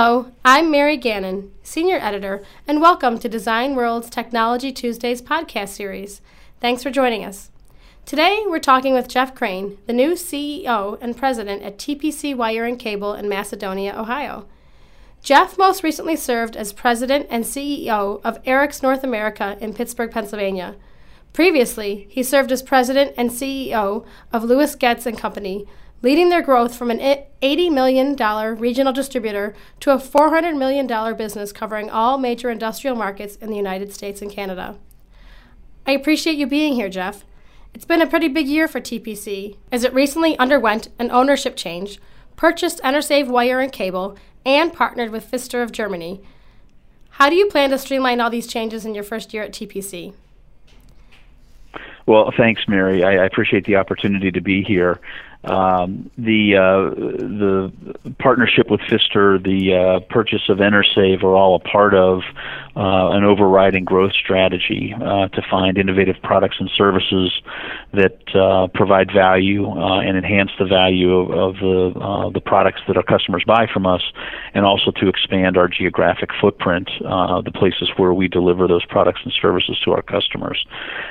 Hello, I'm Mary Gannon, Senior Editor, and welcome to Design World's Technology Tuesdays podcast series. Thanks for joining us. Today, we're talking with Jeff Crane, the new CEO and President at TPC Wire and Cable in Macedonia, Ohio. Jeff most recently served as President and CEO of ERIKS North America in Pittsburgh, Pennsylvania. Previously, he served as President and CEO of Lewis-Goetz and Company, leading their growth from an $80 million regional distributor to a $400 million business covering all major industrial markets in the United States and Canada. I appreciate you being here, Jeff. It's been a pretty big year for TPC, as it recently underwent an ownership change, purchased Intersave Wire and Cable, and partnered with Pfister of Germany. How do you plan to streamline all these changes in your first year at TPC? Well, thanks, Mary. I, I appreciate the opportunity to be here. Um, the uh, the partnership with Pfister, the uh, purchase of Intersave are all a part of uh, an overriding growth strategy uh, to find innovative products and services that uh, provide value uh, and enhance the value of, of the the products that our customers buy from us, and also to expand our geographic footprint, the places where we deliver those products and services to our customers.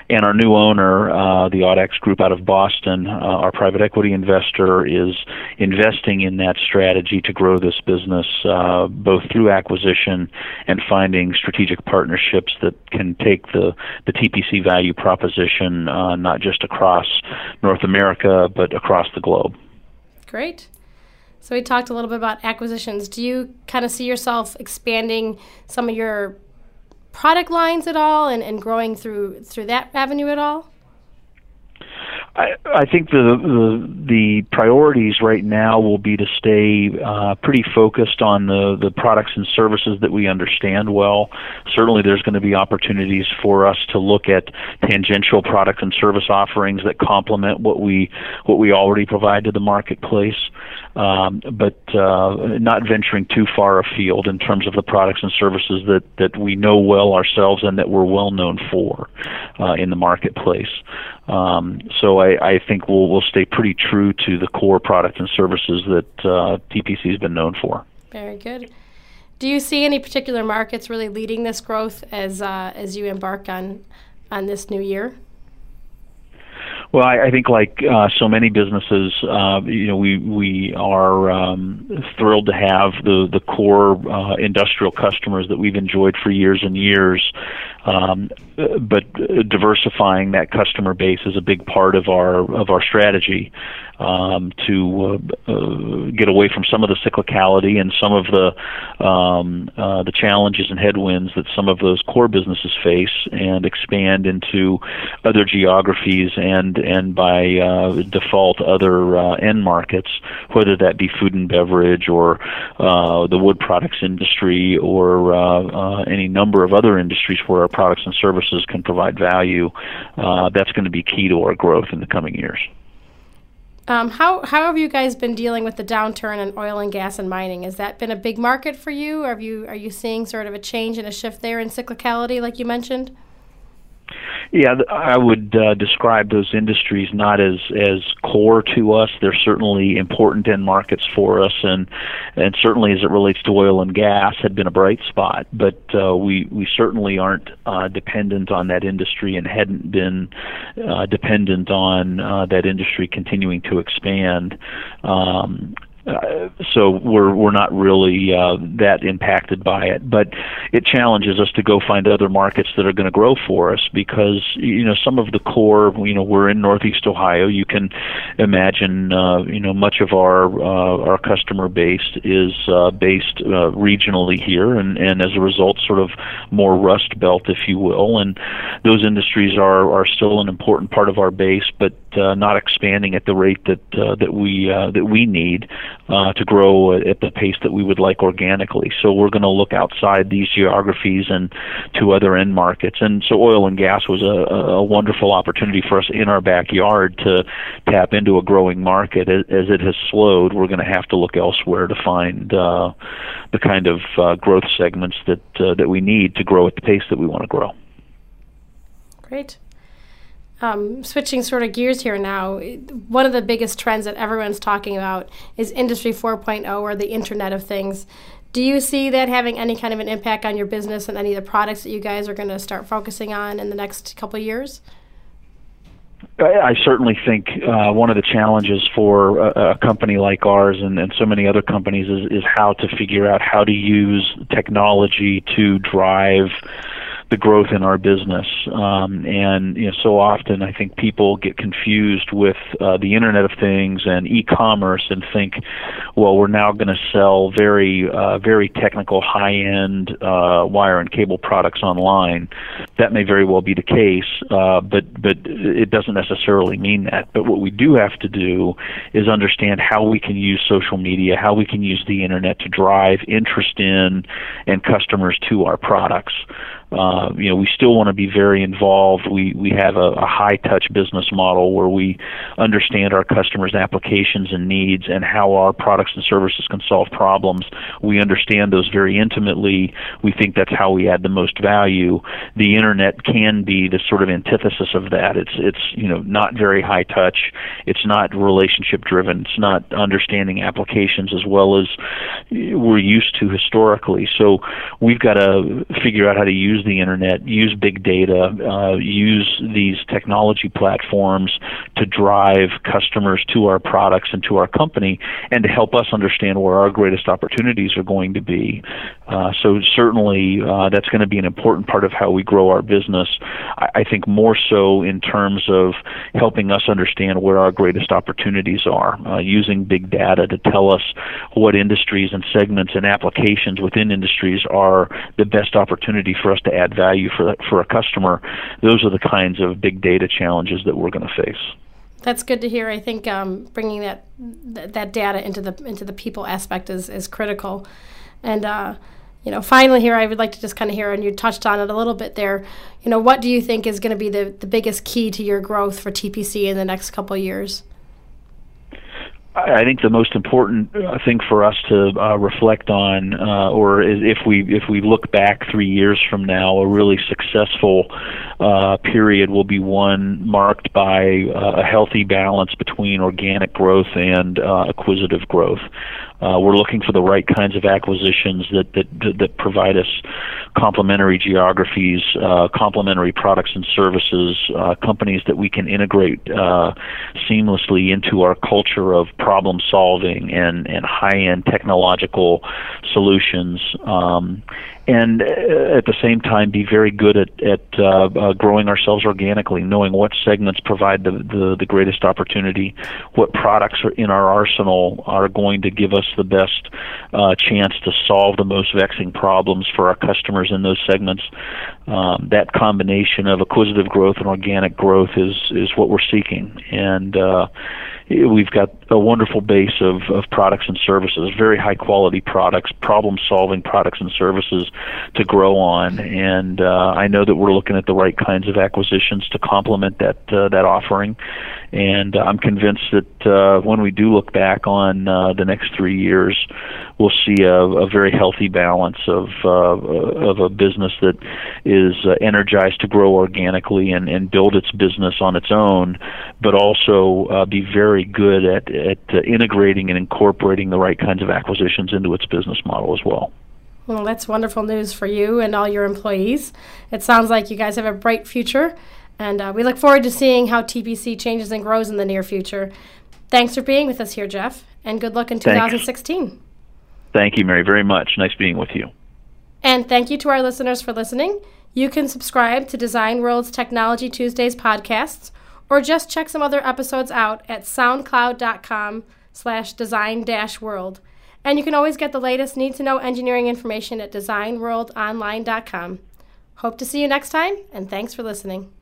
And our new owner, the Audax Group out of Boston, our private equity investor is investing in that strategy to grow this business uh, both through acquisition and finding strategic partnerships that can take the, the TPC value proposition uh, not just across North America but across the globe. Great. So we talked a little bit about acquisitions. Do you kind of see yourself expanding some of your product lines at all and, and growing through through that avenue at all? I, I think the, the the priorities right now will be to stay uh, pretty focused on the the products and services that we understand well. Certainly, there's going to be opportunities for us to look at tangential product and service offerings that complement what we what we already provide to the marketplace, um, but uh, not venturing too far afield in terms of the products and services that that we know well ourselves and that we're well known for uh, in the marketplace. Um, so I, I think we'll we'll stay pretty true to the core products and services that uh, TPC has been known for. Very good. Do you see any particular markets really leading this growth as uh, as you embark on on this new year? Well, I, I think like uh, so many businesses, uh, you know, we we are um, thrilled to have the the core uh, industrial customers that we've enjoyed for years and years. Um, but diversifying that customer base is a big part of our of our strategy um, to uh, uh, get away from some of the cyclicality and some of the um, uh, the challenges and headwinds that some of those core businesses face, and expand into other geographies and and by uh, default other uh, end markets, whether that be food and beverage or uh, the wood products industry or any number of other industries where our products and services can provide value. that's going to be key to our growth in the coming years. Um, how how have you guys been dealing with the downturn in oil and gas and mining? Has that been a big market for you? Are you are you seeing sort of a change and a shift there in cyclicality, like you mentioned? Yeah, I would uh, describe those industries not as as core to us. They're certainly important end markets for us, and and certainly as it relates to oil and gas, had been a bright spot. But uh, we we certainly aren't uh, dependent on that industry, and hadn't been uh, dependent on uh, that industry continuing to expand. Um, uh, so we're we're not really uh, that impacted by it. But it challenges us to go find other markets that are going to grow for us because you know some of the core. You know we're in Northeast Ohio. You can imagine uh, you know much of our uh, our customer base is uh, based uh, regionally here, and and as a result, sort of more Rust Belt, if you will. And those industries are are still an important part of our base, but uh, not expanding at the rate that uh, that we uh, that we need uh, to grow at the pace that we would like organically. So we're going to look outside these geographies and to other end markets. And so oil and gas was a, a wonderful opportunity for us in our backyard to tap into a growing market. As, it has slowed, we're going to have to look elsewhere to find uh, the kind of uh, growth segments that that we need to grow at the pace that we want to grow. Great um, switching sort of gears here now, one of the biggest trends that everyone's talking about is Industry 4.0 or the Internet of Things. Do you see that having any kind of an impact on your business and any of the products that you guys are going to start focusing on in the next couple years? I certainly think uh, one of the challenges for a, a company like ours and, and, so many other companies is, is how to figure out how to use technology to drive the growth in our business. Um, and you know, so often I think people get confused with uh, the Internet of Things and e-commerce and think, well, we're now going to sell very, uh, very technical, high-end uh, wire and cable products online. That may very well be the case, uh, but but it doesn't necessarily mean that. But what we do have to do is understand how we can use social media, how we can use the internet to drive interest in and customers to our products. Uh, you know, we still want to be very involved. We we have a, a high touch business model where we understand our customers' applications and needs and how our products and services can solve problems. We understand those very intimately. We think that's how we add the most value. The internet can be the sort of antithesis of that. It's it's you know not very high touch. It's not relationship driven. It's not understanding applications as well as we're used to historically. So we've got to figure out how to use use the internet, use big data, uh, use these technology platforms to drive customers to our products and to our company, and to help us understand where our greatest opportunities are going to be. Uh, so certainly uh, that's going to be an important part of how we grow our business. I, I think more so in terms of helping us understand where our greatest opportunities are, uh, using big data to tell us what industries and segments and applications within industries are the best opportunity for us to add value for for a customer, those are the kinds of big data challenges that we're going to face. That's good to hear. I think um, bringing that that data into the into the people aspect is is critical, and. Uh, you know, finally, here I would like to just kind of hear, and you touched on it a little bit there. You know, what do you think is going to be the, the biggest key to your growth for TPC in the next couple years? I think the most important uh, thing for us to uh, reflect on, uh, or if we if we look back three years from now, a really successful uh, period will be one marked by uh, a healthy balance between organic growth and uh, acquisitive growth. Uh, we're looking for the right kinds of acquisitions that that that provide us complementary geographies, uh, complementary products and services, uh, companies that we can integrate uh, seamlessly into our culture of problem solving and and high end technological solutions. Um, and uh, at the same time be very good at, at uh, growing ourselves organically, knowing what segments provide the, the, the greatest opportunity, what products are in our arsenal are going to give us the best uh, chance to solve the most vexing problems for our customers in those segments. Um, that combination of acquisitive growth and organic growth is is what we're seeking, and uh, we've got a wonderful base of, of products and services, very high quality products, problem solving products and services to grow on. And uh, I know that we're looking at the right kinds of acquisitions to complement that uh, that offering. And I'm convinced that uh, when we do look back on uh, the next three years, we'll see a, a very healthy balance of uh, of a business that is uh, energized to grow organically and, and build its business on its own, but also uh, be very good at at uh, integrating and incorporating the right kinds of acquisitions into its business model as well. Well, that's wonderful news for you and all your employees. It sounds like you guys have a bright future, and uh, we look forward to seeing how TPC changes and grows in the near future. Thanks for being with us here, Jeff, and good luck in 2016. Thanks. Thank you, Mary, very much. Nice being with you. And thank you to our listeners for listening. You can subscribe to Design World's Technology Tuesdays podcasts or just check some other episodes out at soundcloud.com slash design dash world. And you can always get the latest need to know engineering information at designworldonline.com. Hope to see you next time, and thanks for listening.